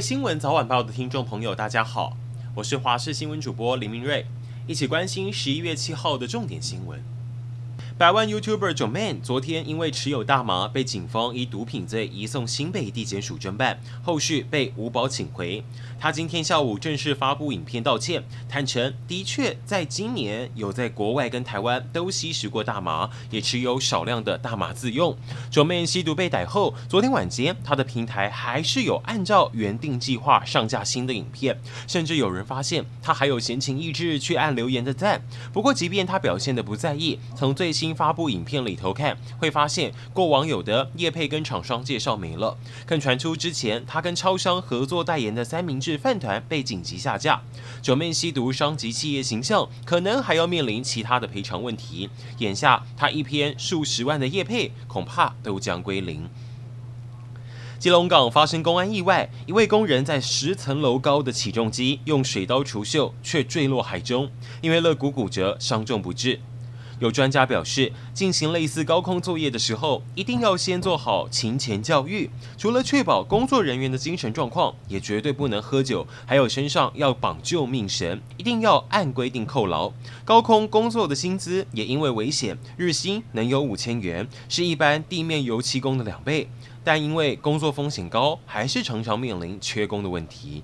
新闻早晚报的听众朋友，大家好，我是华视新闻主播林明瑞，一起关心十一月七号的重点新闻。百万 YouTuber Joeman 昨天因为持有大麻，被警方以毒品罪移送新北地检署侦办，后续被无保请回。他今天下午正式发布影片道歉，坦承的确在今年有在国外跟台湾都吸食过大麻，也持有少量的大麻自用。Joeman 吸毒被逮后，昨天晚间他的平台还是有按照原定计划上架新的影片，甚至有人发现他还有闲情逸致去按留言的赞。不过，即便他表现的不在意，从最新发布影片里头看，会发现过往有的业配跟厂商介绍没了，更传出之前他跟超商合作代言的三明治饭团被紧急下架。Joeman 吸毒伤及企业形象，可能还要面临其他的赔偿问题。眼下他一篇数十万的业配，恐怕都将归零。基隆港发生公安意外，一位工人在十层楼高的起重机用水刀除锈，却坠落海中，因为肋骨骨折，伤重不治。有专家表示，进行类似高空作业的时候，一定要先做好勤前教育。除了确保工作人员的精神状况，也绝对不能喝酒，还有身上要绑救命绳，一定要按规定扣牢。高空工作的薪资也因为危险，日薪能有五千元，是一般地面油漆工的两倍。但因为工作风险高，还是常常面临缺工的问题。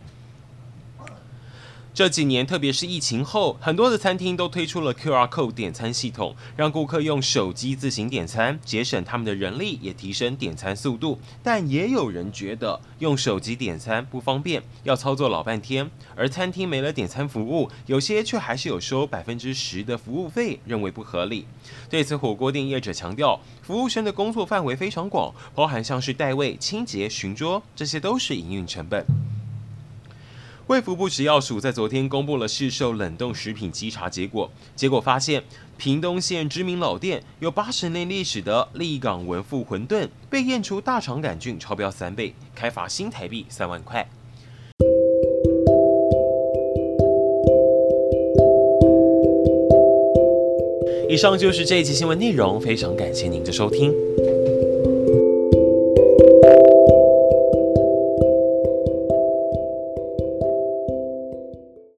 这几年，特别是疫情后，很多的餐厅都推出了 QR Code 点餐系统，让顾客用手机自行点餐，节省他们的人力，也提升点餐速度。但也有人觉得用手机点餐不方便，要操作老半天。而餐厅没了点餐服务，有些却还是有收百分之十的服务费，认为不合理。对此，火锅店业者强调，服务生的工作范围非常广，包含像是代位、清洁、巡桌，这些都是营运成本。卫福部食药署在昨天公布了市售冷冻食品稽查结果，结果发现屏东县知名老店有八十年历史的立港文富馄饨被验出大肠杆菌超标三倍，开罚新台币三万块。以上就是这一期新闻内容，非常感谢您的收听。